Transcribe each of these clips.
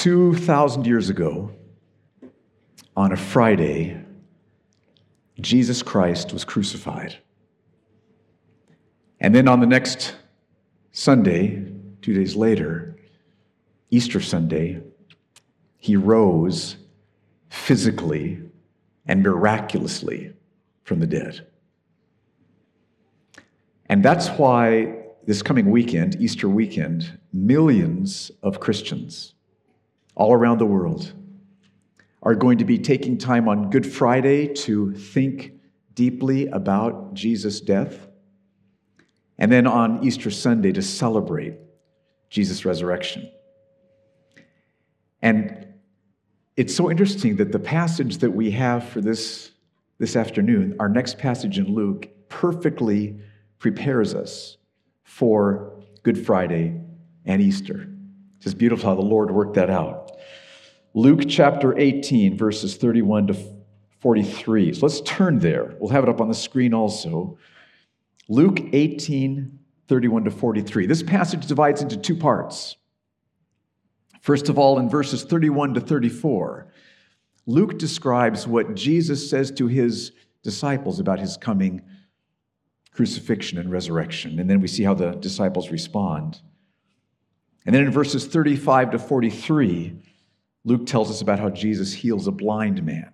2,000 years ago, on a Friday, Jesus Christ was crucified. And then on the next Sunday, two days later, Easter Sunday, he rose physically and miraculously from the dead. And that's why this coming weekend, Easter weekend, millions of Christians all around the world are going to be taking time on Good Friday to think deeply about Jesus' death, and then on Easter Sunday to celebrate Jesus' resurrection. And it's so interesting that the passage that we have for this, this afternoon, our next passage in Luke, perfectly prepares us for Good Friday and Easter. It's just beautiful how the Lord worked that out. Luke chapter 18, verses 31 to 43. So let's turn there. We'll have it up on the screen also. Luke 18, 31 to 43. This passage divides into two parts. First of all, in verses 31 to 34, Luke describes what Jesus says to his disciples about his coming crucifixion and resurrection. And then we see how the disciples respond. And then in verses 35 to 43, Luke tells us about how Jesus heals a blind man.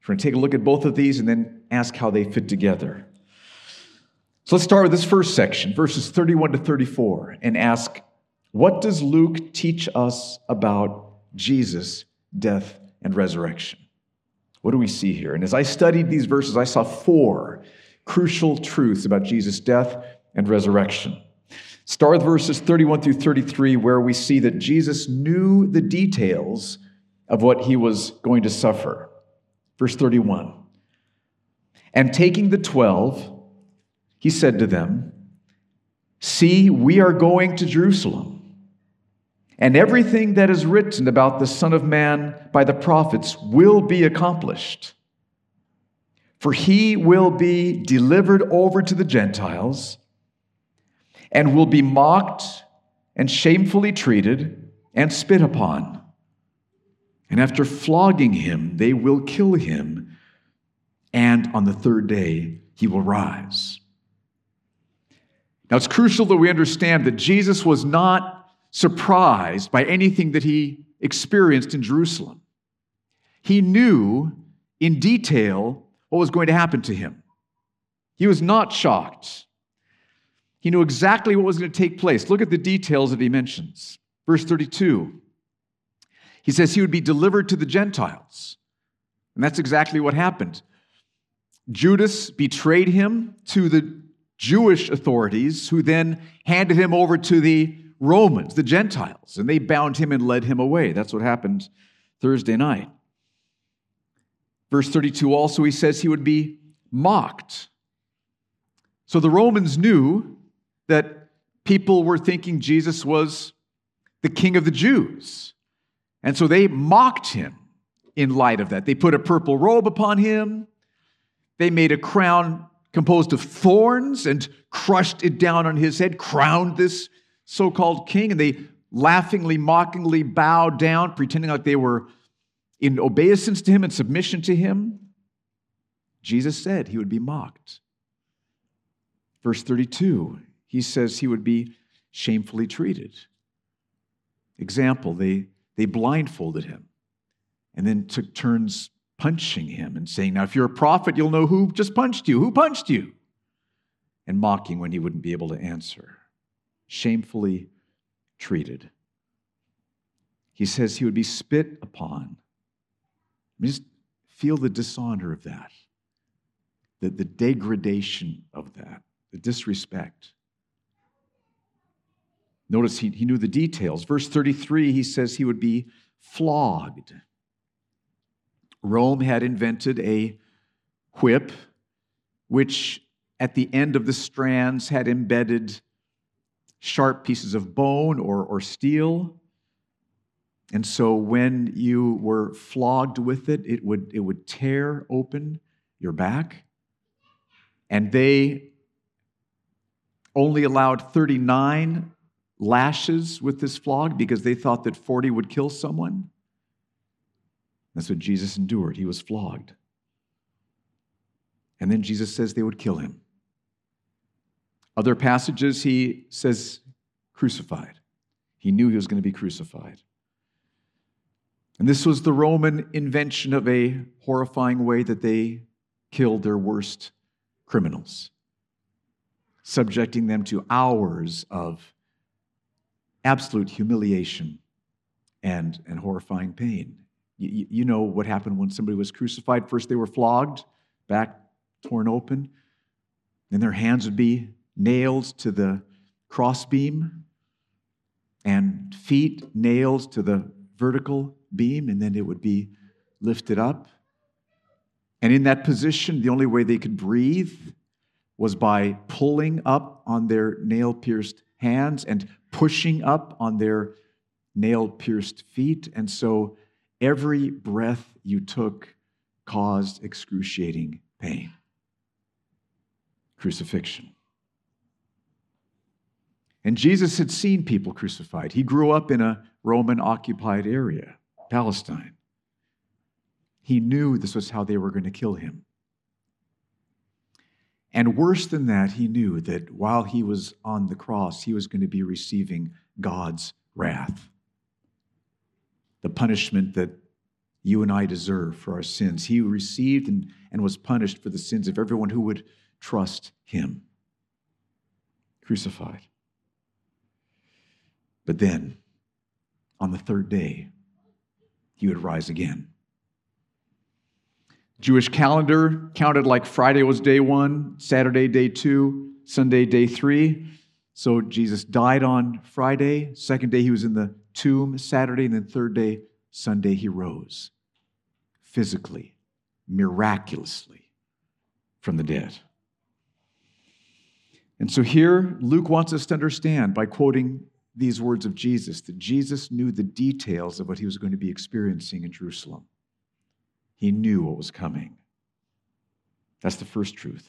We're going to take a look at both of these and then ask how they fit together. So let's start with this first section, verses 31 to 34, and ask what does Luke teach us about Jesus' death and resurrection? What do we see here? And as I studied these verses, I saw four crucial truths about Jesus' death and resurrection. Start with verses 31 through 33, where we see that Jesus knew the details of what he was going to suffer. Verse 31 And taking the twelve, he said to them, See, we are going to Jerusalem, and everything that is written about the Son of Man by the prophets will be accomplished. For he will be delivered over to the Gentiles and will be mocked and shamefully treated and spit upon. And after flogging him, they will kill him, and on the third day he will rise. Now, it's crucial that we understand that Jesus was not surprised by anything that he experienced in Jerusalem. He knew in detail what was going to happen to him. He was not shocked. He knew exactly what was going to take place. Look at the details that he mentions. Verse 32. He says he would be delivered to the Gentiles. And that's exactly what happened. Judas betrayed him to the Jewish authorities, who then handed him over to the Romans, the Gentiles, and they bound him and led him away. That's what happened Thursday night. Verse 32 also, he says he would be mocked. So the Romans knew that people were thinking Jesus was the king of the Jews. And so they mocked him in light of that. They put a purple robe upon him, they made a crown composed of thorns and crushed it down on his head, crowned this so called king, and they laughingly, mockingly bowed down, pretending like they were in obeisance to him and submission to him. Jesus said he would be mocked. Verse 32 he says he would be shamefully treated. Example, they, they blindfolded him and then took turns punching him and saying, Now, if you're a prophet, you'll know who just punched you. Who punched you? And mocking when he wouldn't be able to answer. Shamefully treated. He says he would be spit upon. Just feel the dishonor of that, the, the degradation of that, the disrespect. Notice he, he knew the details. Verse 33, he says he would be flogged. Rome had invented a whip, which at the end of the strands had embedded sharp pieces of bone or, or steel. And so when you were flogged with it, it would, it would tear open your back. And they only allowed 39 lashes with this flog because they thought that 40 would kill someone. That's what Jesus endured. He was flogged. And then Jesus says they would kill him. Other passages, he says crucified. He knew he was going to be crucified. And this was the Roman invention of a horrifying way that they killed their worst criminals, subjecting them to hours of absolute humiliation and, and horrifying pain. You, you know what happened when somebody was crucified. First, they were flogged, back torn open. Then their hands would be nailed to the crossbeam, and feet nailed to the vertical beam, and then it would be lifted up. And in that position, the only way they could breathe was by pulling up on their nail pierced hands and pushing up on their nail pierced feet. And so every breath you took caused excruciating pain. Crucifixion. And Jesus had seen people crucified. He grew up in a Roman occupied area, Palestine. He knew this was how they were going to kill him. And worse than that, he knew that while he was on the cross, he was going to be receiving God's wrath. The punishment that you and I deserve for our sins. He received and, and was punished for the sins of everyone who would trust him. Crucified. But then, on the third day, he would rise again. Jewish calendar counted like Friday was day one, Saturday day two, Sunday day three. So Jesus died on Friday. Second day, he was in the tomb. Saturday, and then third day, Sunday, he rose physically, miraculously from the dead. And so here, Luke wants us to understand by quoting these words of Jesus that Jesus knew the details of what he was going to be experiencing in Jerusalem. He knew what was coming. That's the first truth.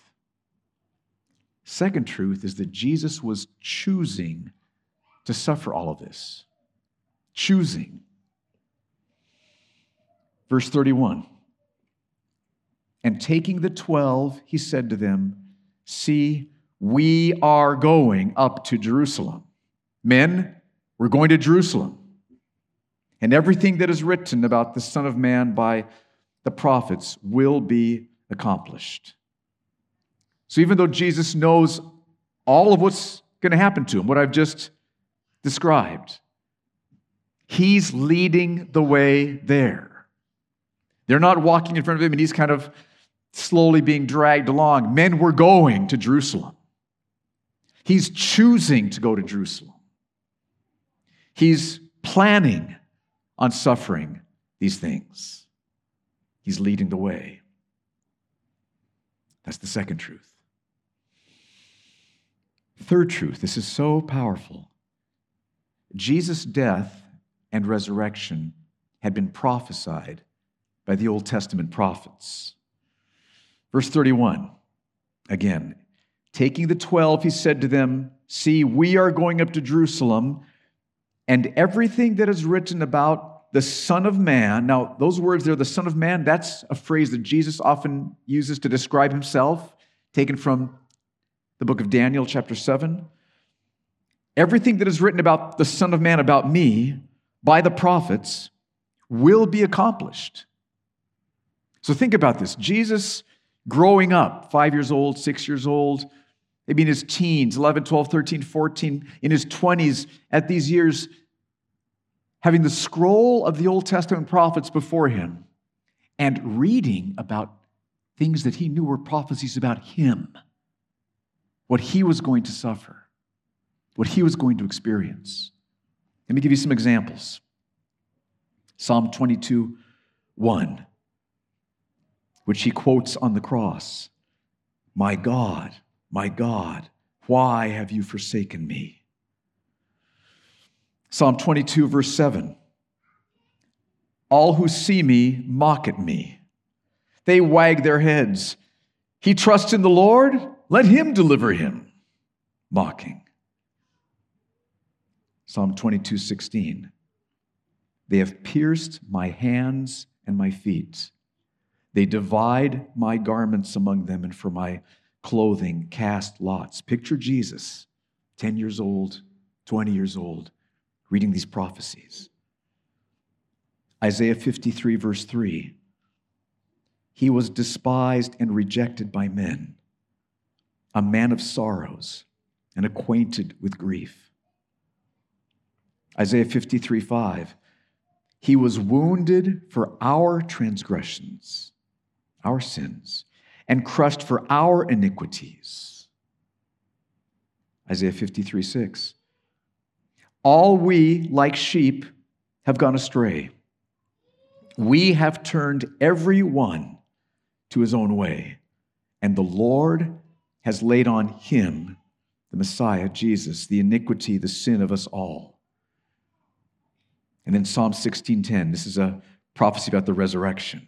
Second truth is that Jesus was choosing to suffer all of this. Choosing. Verse 31 And taking the twelve, he said to them, See, we are going up to Jerusalem Men, we're going to Jerusalem. And everything that is written about the Son of Man by the prophets will be accomplished. So even though Jesus knows all of what's going to happen to him, what I've just described, he's leading the way there. They're not walking in front of him and he's kind of slowly being dragged along. Men were going to Jerusalem. He's choosing to go to Jerusalem. He's planning on suffering these things. He's leading the way. That's the second truth. Third truth this is so powerful. Jesus' death and resurrection had been prophesied by the Old Testament prophets. Verse 31, again, taking the twelve, he said to them, See, we are going up to Jerusalem and everything that is written about the Son of Man. Now, those words there, the Son of Man, that's a phrase that Jesus often uses to describe himself, taken from the book of Daniel, chapter 7. Everything that is written about the Son of Man, about me, by the prophets, will be accomplished. So think about this Jesus growing up, five years old, six years old, maybe in his teens, 11, 12, 13, 14, in his 20s, at these years, having the scroll of the Old Testament prophets before him and reading about things that he knew were prophecies about him, what he was going to suffer, what he was going to experience. Let me give you some examples. Psalm 22, 1, which he quotes on the cross My God, my God, why have you forsaken me? Psalm 22, verse 7. All who see me mock at me. They wag their heads. He trusts in the Lord, let him deliver him. Mocking. Psalm 22 16. They have pierced my hands and my feet. They divide my garments among them, and for my clothing cast lots. Picture Jesus, 10 years old, 20 years old, reading these prophecies. Isaiah 53, verse 3 He was despised and rejected by men, a man of sorrows and acquainted with grief. Isaiah 53, 5 He was wounded for our transgressions, our sins, and crushed for our iniquities. Isaiah 53, 6 All we, like sheep, have gone astray we have turned every one to his own way, and the Lord has laid on him, the Messiah, Jesus, the iniquity, the sin of us all. And then Psalm 16:10, this is a prophecy about the resurrection.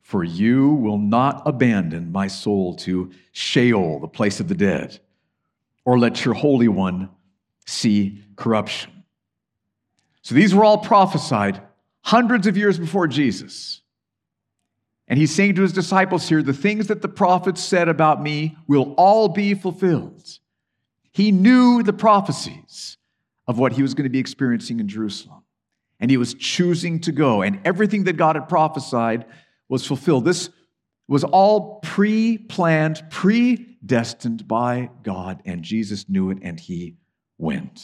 For you will not abandon my soul to Sheol, the place of the dead, or let your Holy One see corruption. So these were all prophesied hundreds of years before Jesus. And he's saying to his disciples here, the things that the prophets said about me will all be fulfilled. He knew the prophecies of what he was going to be experiencing in Jerusalem. And he was choosing to go, and everything that God had prophesied was fulfilled. This was all pre planned, predestined by God, and Jesus knew it, and he went.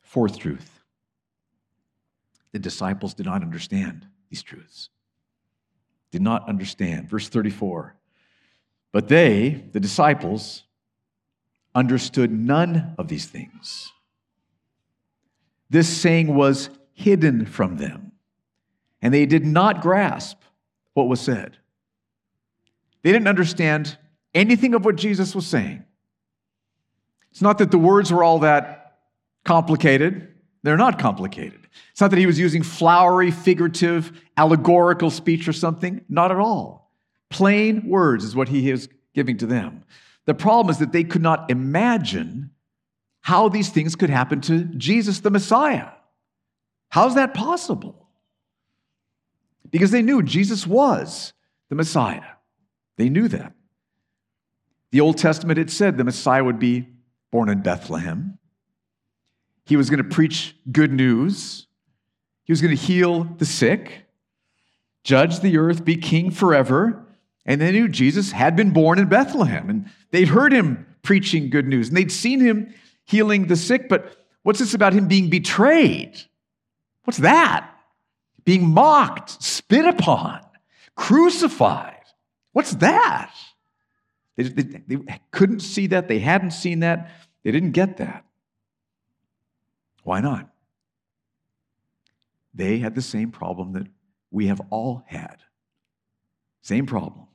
Fourth truth the disciples did not understand these truths. Did not understand. Verse 34. But they, the disciples, understood none of these things. This saying was hidden from them, and they did not grasp what was said. They didn't understand anything of what Jesus was saying. It's not that the words were all that complicated. They're not complicated. It's not that he was using flowery, figurative, allegorical speech or something. Not at all. Plain words is what he is giving to them. The problem is that they could not imagine how these things could happen to Jesus the Messiah. How's that possible? Because they knew Jesus was the Messiah. They knew that. The Old Testament had said the Messiah would be born in Bethlehem. He was going to preach good news. He was going to heal the sick, judge the earth, be king forever. And they knew Jesus had been born in Bethlehem. And they'd heard him preaching good news. And they'd seen him healing the sick. But what's this about him being betrayed? What's that? Being mocked, spit upon, crucified. What's that? They, they, they couldn't see that. They hadn't seen that. They didn't get that. Why not? They had the same problem that we have all had. Same problem.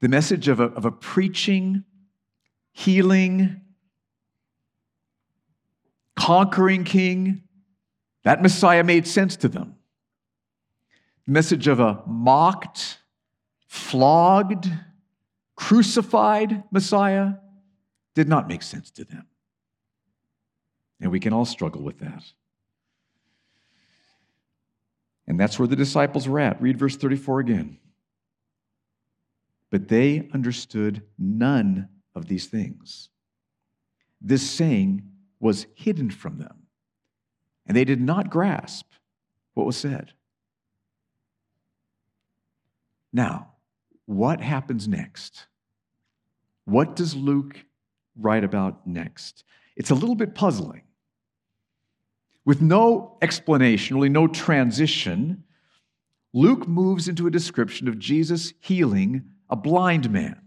The message of a, of a preaching, healing, conquering king, that Messiah made sense to them. The message of a mocked, flogged, crucified Messiah did not make sense to them. And we can all struggle with that. And that's where the disciples were at. Read verse 34 again. But they understood none of these things. This saying was hidden from them, and they did not grasp what was said. Now, what happens next? What does Luke write about next? It's a little bit puzzling. With no explanation, really no transition, Luke moves into a description of Jesus healing a blind man,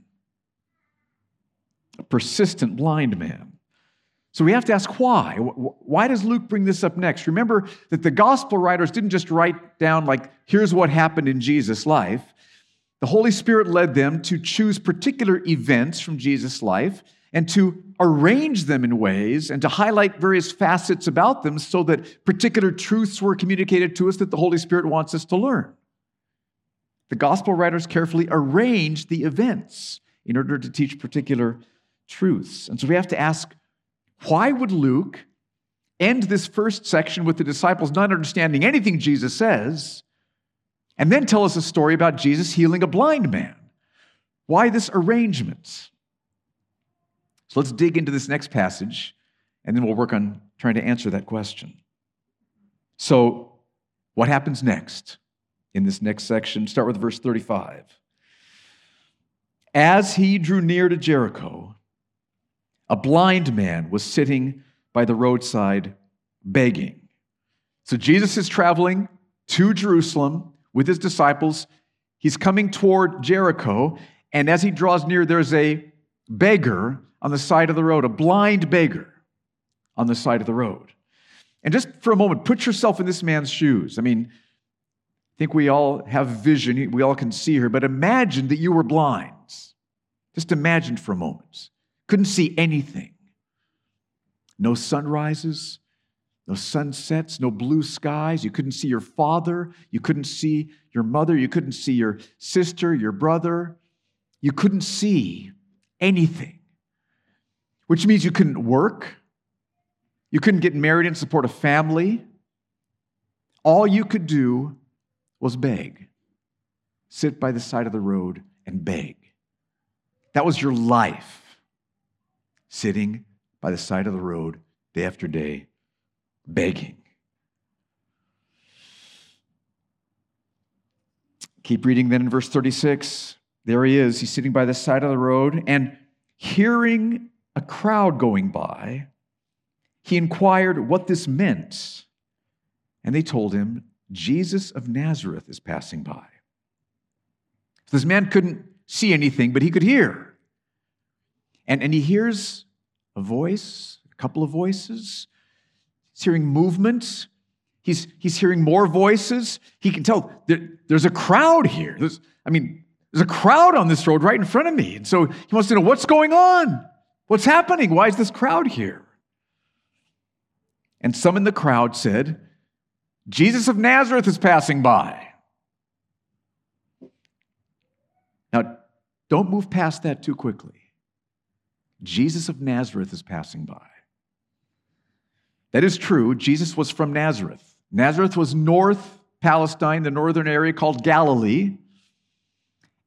a persistent blind man. So we have to ask why. Why does Luke bring this up next? Remember that the gospel writers didn't just write down, like, here's what happened in Jesus' life. The Holy Spirit led them to choose particular events from Jesus' life and to arrange them in ways and to highlight various facets about them so that particular truths were communicated to us that the Holy Spirit wants us to learn. The gospel writers carefully arranged the events in order to teach particular truths. And so we have to ask why would Luke end this first section with the disciples not understanding anything Jesus says, and then tell us a story about Jesus healing a blind man? Why this arrangement? So let's dig into this next passage, and then we'll work on trying to answer that question. So, what happens next in this next section? Start with verse 35. As he drew near to Jericho, a blind man was sitting by the roadside begging. So Jesus is traveling to Jerusalem with his disciples. He's coming toward Jericho, and as he draws near, there's a beggar on the side of the road, a blind beggar on the side of the road. And just for a moment, put yourself in this man's shoes. I mean, I think we all have vision, we all can see her, but imagine that you were blind. Just imagine for a moment. Couldn't see anything. No sunrises, no sunsets, no blue skies. You couldn't see your father. You couldn't see your mother. You couldn't see your sister, your brother. You couldn't see anything, which means you couldn't work. You couldn't get married and support a family. All you could do was beg, sit by the side of the road and beg. That was your life, sitting by the side of the road day after day, begging. Keep reading then in verse 36. There he is. He's sitting by the side of the road and hearing a crowd going by, he inquired what this meant. And they told him, Jesus of Nazareth is passing by. So this man couldn't see anything, but he could hear. And, and he hears a voice, a couple of voices. He's hearing movements. He's, he's hearing more voices. He can tell there, there's a crowd here. There's, I mean, there's a crowd on this road right in front of me. And so he wants to know what's going on? What's happening? Why is this crowd here? And some in the crowd said, Jesus of Nazareth is passing by. Now, don't move past that too quickly. Jesus of Nazareth is passing by. That is true. Jesus was from Nazareth. Nazareth was north Palestine, the northern area called Galilee.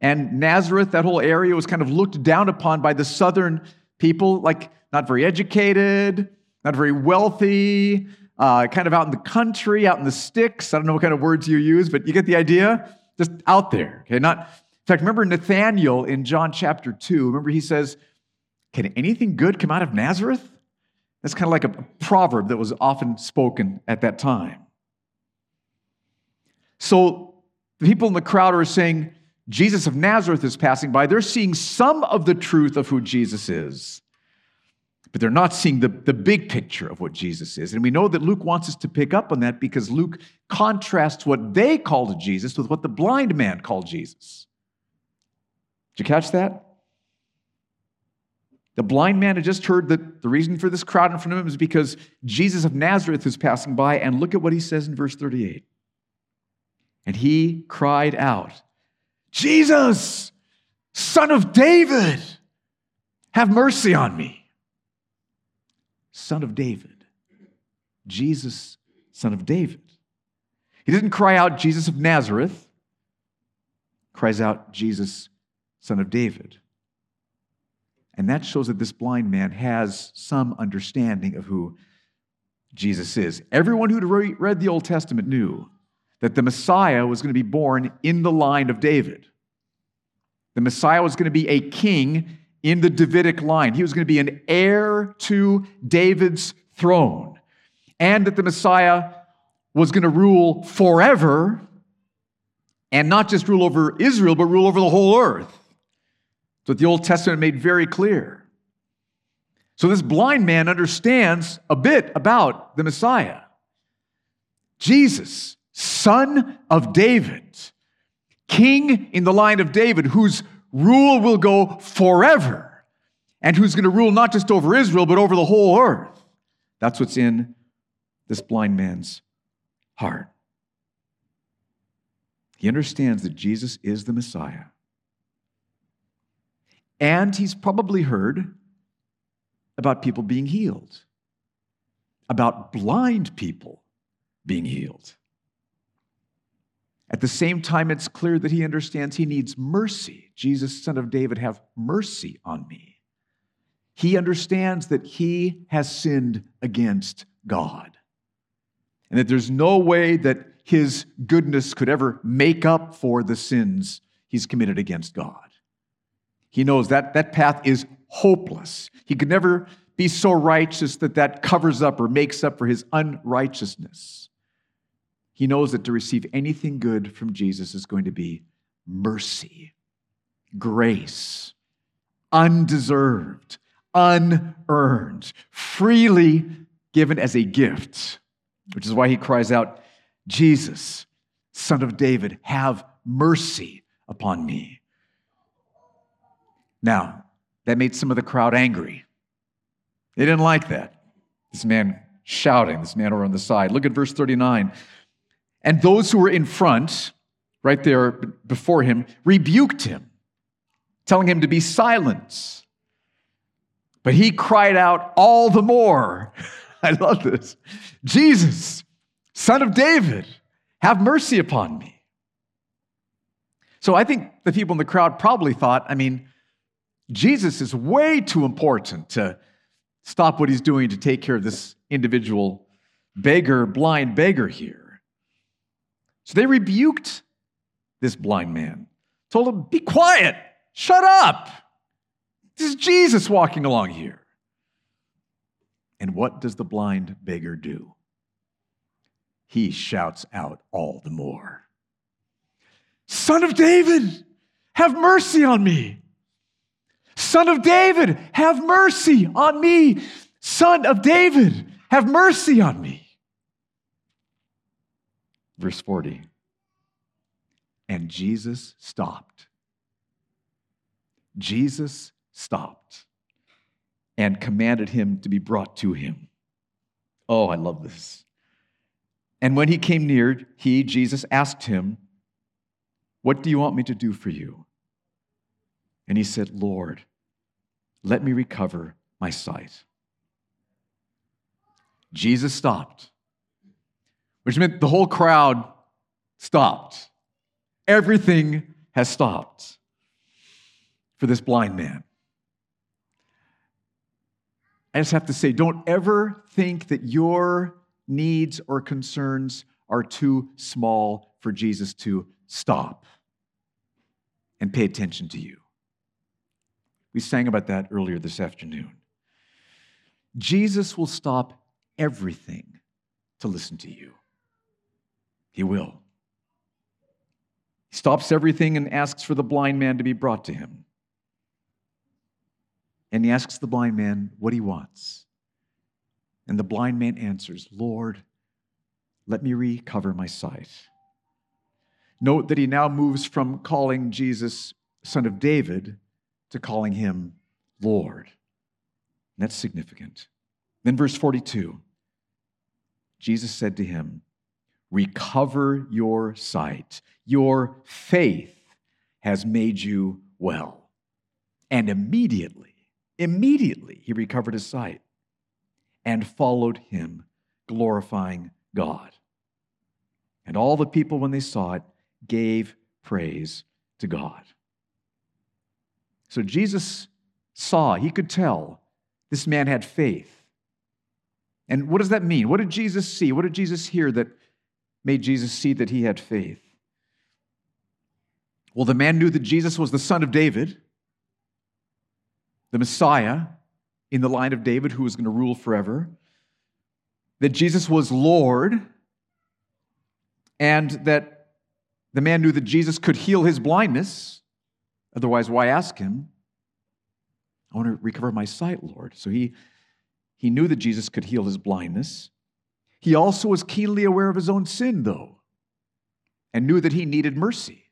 And Nazareth, that whole area, was kind of looked down upon by the southern people, like not very educated, not very wealthy, uh, kind of out in the country, out in the sticks. I don't know what kind of words you use, but you get the idea? Just out there, okay? Not in fact, remember Nathaniel in John chapter 2, remember he says, Can anything good come out of Nazareth? That's kind of like a proverb that was often spoken at that time. So the people in the crowd are saying, Jesus of Nazareth is passing by. They're seeing some of the truth of who Jesus is, but they're not seeing the, the big picture of what Jesus is. And we know that Luke wants us to pick up on that because Luke contrasts what they called Jesus with what the blind man called Jesus. Did you catch that? The blind man had just heard that the reason for this crowd in front of him is because Jesus of Nazareth is passing by. And look at what he says in verse 38. And he cried out, Jesus, son of David, have mercy on me. Son of David. Jesus, son of David. He didn't cry out, Jesus of Nazareth. cries out, Jesus, son of David. And that shows that this blind man has some understanding of who Jesus is. Everyone who'd read the Old Testament knew that the Messiah was going to be born in the line of David. The Messiah was going to be a king in the Davidic line. He was going to be an heir to David's throne. And that the Messiah was going to rule forever and not just rule over Israel, but rule over the whole earth. That's what the Old Testament made very clear. So this blind man understands a bit about the Messiah. Jesus, son of David, king in the line of David, whose rule will go forever, and who's going to rule not just over Israel, but over the whole earth. That's what's in this blind man's heart. He understands that Jesus is the Messiah. And he's probably heard about people being healed, about blind people being healed. At the same time, it's clear that he understands he needs mercy. Jesus, son of David, have mercy on me. He understands that he has sinned against God and that there's no way that his goodness could ever make up for the sins he's committed against God. He knows that that path is hopeless. He could never be so righteous that that covers up or makes up for his unrighteousness. He knows that to receive anything good from Jesus is going to be mercy, grace, undeserved, unearned, freely given as a gift, which is why he cries out, Jesus, Son of David, have mercy upon me. Now, that made some of the crowd angry. They didn't like that. This man shouting, this man over on the side. Look at verse 39. And those who were in front, right there before him, rebuked him, telling him to be silent. But he cried out all the more. I love this. Jesus, son of David, have mercy upon me. So I think the people in the crowd probably thought, I mean, Jesus is way too important to stop what he's doing to take care of this individual beggar, blind beggar here. So they rebuked this blind man, told him, Be quiet, shut up. This is Jesus walking along here. And what does the blind beggar do? He shouts out all the more Son of David, have mercy on me. Son of David, have mercy on me. Son of David, have mercy on me. Verse 40. And Jesus stopped. Jesus stopped and commanded him to be brought to him. Oh, I love this. And when he came near, he, Jesus, asked him, What do you want me to do for you? And he said, Lord, let me recover my sight. Jesus stopped which meant the whole crowd stopped. Everything has stopped for this blind man. I just have to say, don't ever think that your needs or concerns are too small for Jesus to stop and pay attention to you. We sang about that earlier this afternoon. Jesus will stop everything to listen to you. He will. He stops everything and asks for the blind man to be brought to him. And he asks the blind man what he wants. And the blind man answers, Lord, let me recover my sight. Note that he now moves from calling Jesus son of David to calling him Lord. And that's significant. Then, verse 42 Jesus said to him, recover your sight. Your faith has made you well. And immediately, immediately, he recovered his sight and followed him, glorifying God. And all the people, when they saw it, gave praise to God. So Jesus saw, he could tell this man had faith. And what does that mean? What did Jesus see? What did Jesus hear that made Jesus see that he had faith? Well, the man knew that Jesus was the son of David, the Messiah in the line of David who was going to rule forever, that Jesus was Lord, and that the man knew that Jesus could heal his blindness. Otherwise, why ask him? I want to recover my sight, Lord. So he, he knew that Jesus could heal his blindness. He also was keenly aware of his own sin, though, and knew that he needed mercy.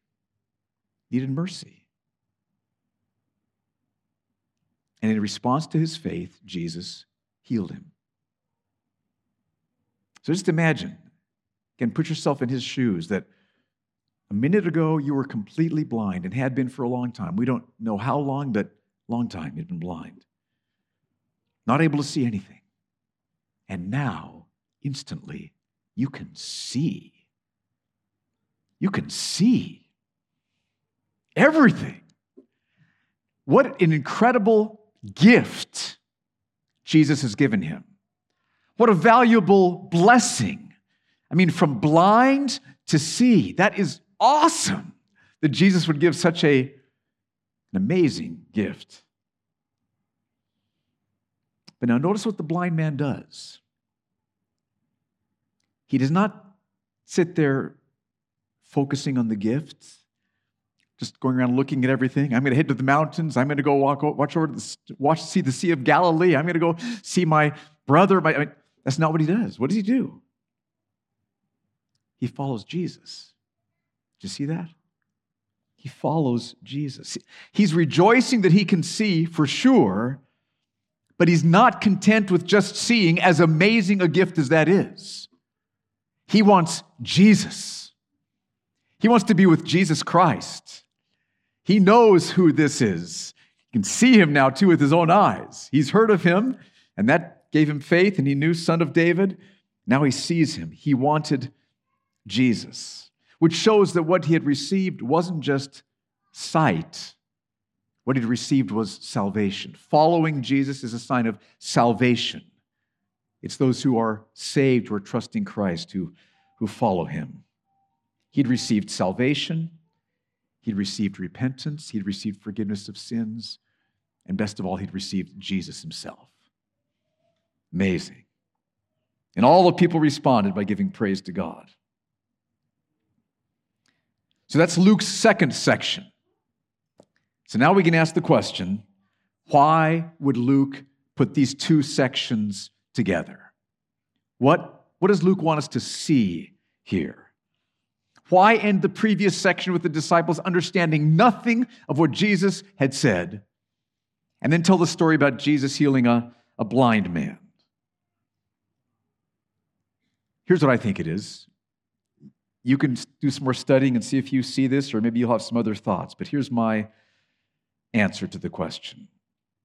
Needed mercy. And in response to his faith, Jesus healed him. So just imagine, again, put yourself in his shoes that a minute ago you were completely blind and had been for a long time. We don't know how long, but long time you'd been blind. not able to see anything. And now, instantly, you can see. You can see everything. What an incredible gift Jesus has given him. What a valuable blessing. I mean, from blind to see. That is awesome that Jesus would give such a, an amazing gift. But now notice what the blind man does. He does not sit there focusing on the gifts, just going around looking at everything. I'm going to head to the mountains. I'm going to go walk, watch over the, watch, see the Sea of Galilee. I'm going to go see my brother. My, I mean, that's not what he does. What does he do? He follows Jesus. You see that? He follows Jesus. He's rejoicing that he can see for sure, but he's not content with just seeing, as amazing a gift as that is. He wants Jesus. He wants to be with Jesus Christ. He knows who this is. He can see him now too with his own eyes. He's heard of him, and that gave him faith, and he knew Son of David. Now he sees him. He wanted Jesus, which shows that what he had received wasn't just sight. What he'd received was salvation. Following Jesus is a sign of salvation. It's those who are saved, who are trusting Christ, who, who follow him. He'd received salvation, he'd received repentance, he'd received forgiveness of sins, and best of all, he'd received Jesus himself. Amazing. And all the people responded by giving praise to God. So that's Luke's second section. So now we can ask the question why would Luke put these two sections together? What, what does Luke want us to see here? Why end the previous section with the disciples understanding nothing of what Jesus had said, and then tell the story about Jesus healing a, a blind man? Here's what I think it is. You can do some more studying and see if you see this, or maybe you'll have some other thoughts. But here's my answer to the question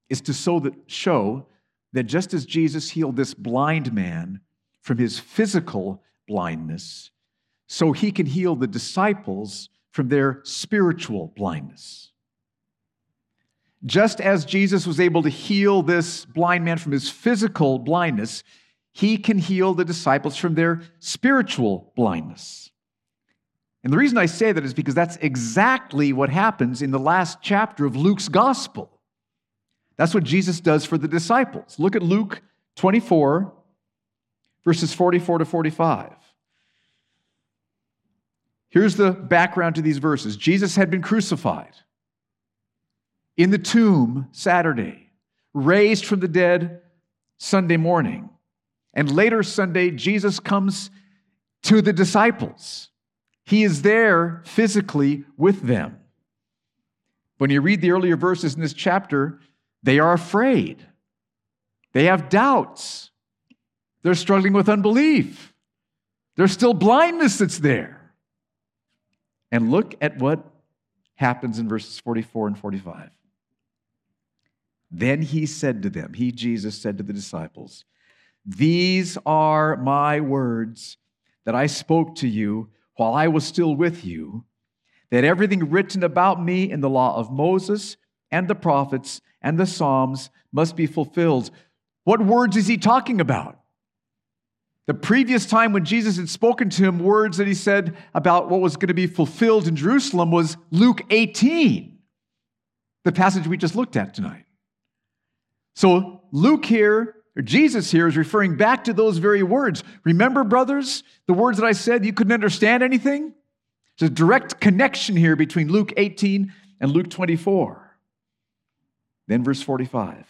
is to so that, show that just as Jesus healed this blind man from his physical blindness, so he can heal the disciples from their spiritual blindness. Just as Jesus was able to heal this blind man from his physical blindness, he can heal the disciples from their spiritual blindness. And the reason I say that is because that's exactly what happens in the last chapter of Luke's gospel. That's what Jesus does for the disciples. Look at Luke 24, verses 44 to 45. Here's the background to these verses Jesus had been crucified in the tomb Saturday, raised from the dead Sunday morning. And later Sunday, Jesus comes to the disciples. He is there physically with them. When you read the earlier verses in this chapter, they are afraid. They have doubts. They're struggling with unbelief. There's still blindness that's there. And look at what happens in verses 44 and 45. Then he said to them, He, Jesus, said to the disciples, These are my words that I spoke to you while I was still with you, that everything written about me in the law of Moses and the prophets and the Psalms must be fulfilled. What words is he talking about? The previous time when Jesus had spoken to him, words that he said about what was going to be fulfilled in Jerusalem was Luke 18, the passage we just looked at tonight. So Luke here Jesus here is referring back to those very words. Remember, brothers, the words that I said you couldn't understand anything? There's a direct connection here between Luke 18 and Luke 24. Then, verse 45.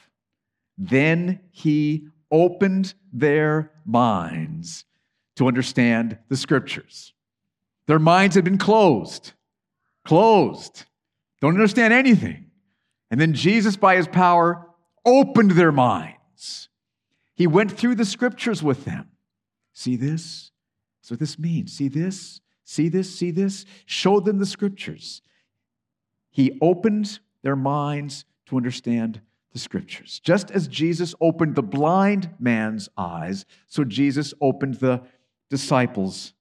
Then he opened their minds to understand the scriptures. Their minds had been closed, closed, don't understand anything. And then Jesus, by his power, opened their minds he went through the scriptures with them. See this? That's what this means. See this? See this? See this? Show them the scriptures. He opened their minds to understand the scriptures. Just as Jesus opened the blind man's eyes, so Jesus opened the disciples'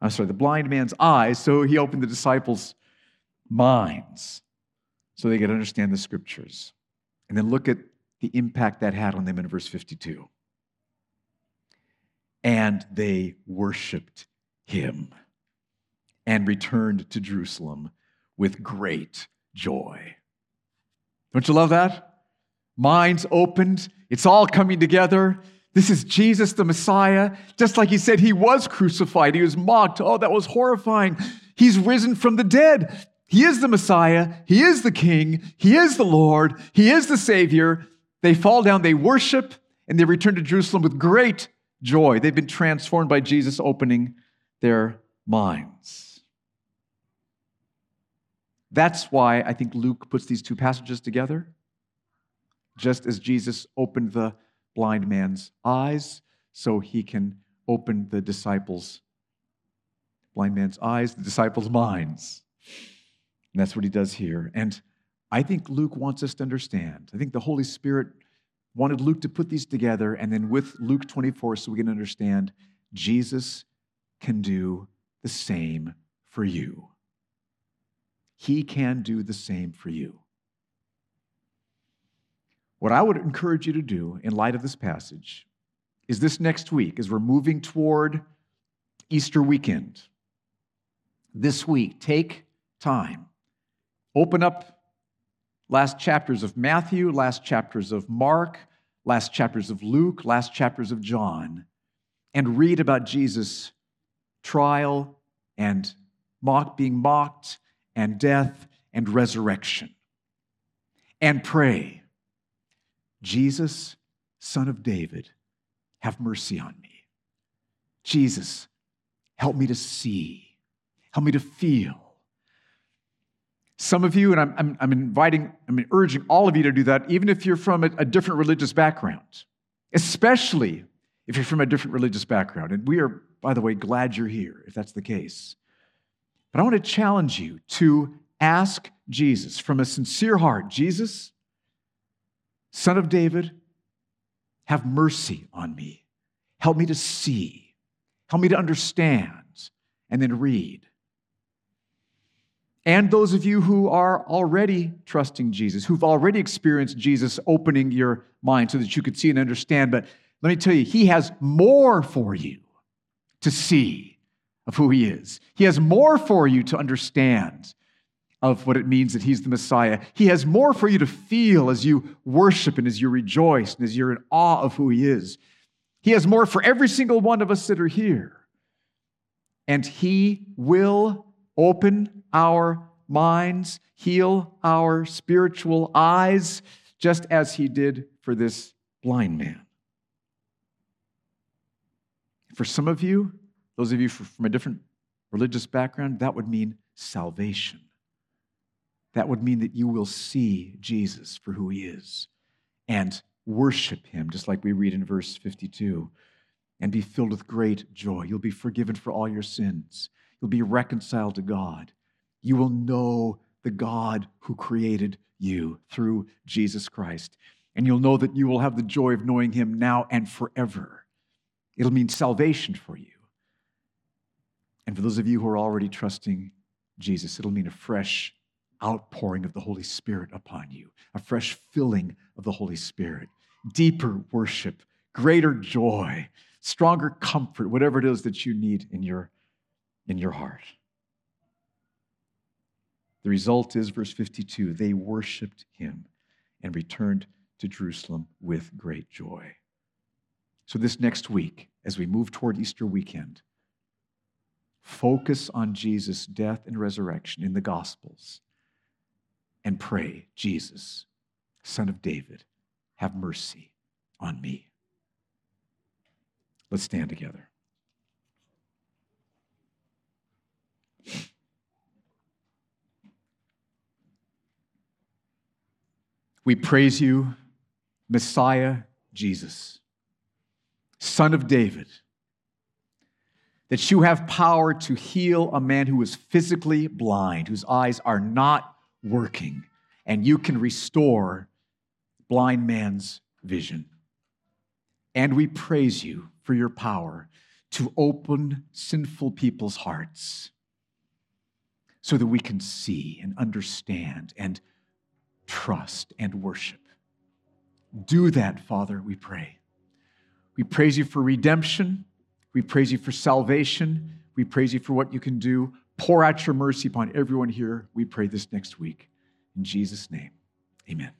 I'm sorry, the blind man's eyes, so he opened the disciples' minds so they could understand the scriptures. And then look at the impact that had on them in verse 52. And they worshiped him and returned to Jerusalem with great joy. Don't you love that? Minds opened, it's all coming together. This is Jesus the Messiah. Just like he said, he was crucified, he was mocked. Oh, that was horrifying. He's risen from the dead. He is the Messiah. He is the King. He is the Lord. He is the Savior. They fall down, they worship, and they return to Jerusalem with great joy. They've been transformed by Jesus opening their minds. That's why I think Luke puts these two passages together. Just as Jesus opened the blind man's eyes so he can open the disciples' blind man's eyes, the disciples' minds. And that's what he does here. And I think Luke wants us to understand. I think the Holy Spirit wanted Luke to put these together, and then with Luke 24, so we can understand Jesus can do the same for you. He can do the same for you. What I would encourage you to do in light of this passage is this next week, as we're moving toward Easter weekend, this week, take time, open up last chapters of Matthew, last chapters of Mark, last chapters of Luke, last chapters of John, and read about Jesus' trial and mock, being mocked, and death and resurrection. And pray Jesus, son of David, have mercy on me. Jesus, help me to see, help me to feel. Some of you, and I'm, I'm, I'm inviting, I'm urging all of you to do that, even if you're from a, a different religious background, especially if you're from a different religious background. And we are, by the way, glad you're here if that's the case. But I want to challenge you to ask Jesus from a sincere heart Jesus, Son of David, have mercy on me. Help me to see. Help me to understand and then read. And those of you who are already trusting Jesus, who've already experienced Jesus opening your mind so that you could see and understand. But let me tell you, He has more for you to see of who He is. He has more for you to understand of what it means that he's the Messiah. He has more for you to feel as you worship and as you rejoice and as you're in awe of who he is. He has more for every single one of us that are here. And he will open our minds, heal our spiritual eyes, just as he did for this blind man. For some of you, those of you from a different religious background, that would mean salvation that would mean that you will see Jesus for who he is and worship him, just like we read in verse 52, and be filled with great joy. You'll be forgiven for all your sins, you'll be reconciled to God. You will know the God who created you through Jesus Christ. And you'll know that you will have the joy of knowing him now and forever. It'll mean salvation for you. And for those of you who are already trusting Jesus, it'll mean a fresh outpouring of the Holy Spirit upon you, a fresh filling of the Holy Spirit, deeper worship, greater joy, stronger comfort, whatever it is that you need in your, in your heart. The result is, verse 52 they worshiped him and returned to Jerusalem with great joy. So, this next week, as we move toward Easter weekend, focus on Jesus' death and resurrection in the Gospels and pray, Jesus, Son of David, have mercy on me. Let's stand together. We praise you, Messiah Jesus, Son of David, that you have power to heal a man who is physically blind, whose eyes are not working, and you can restore blind man's vision. And we praise you for your power to open sinful people's hearts so that we can see and understand and trust and worship. Do that, Father, we pray. We praise you for redemption. We praise you for salvation. We praise you for what you can do. Pour out your mercy upon everyone here. We pray this next week. In Jesus' name, amen.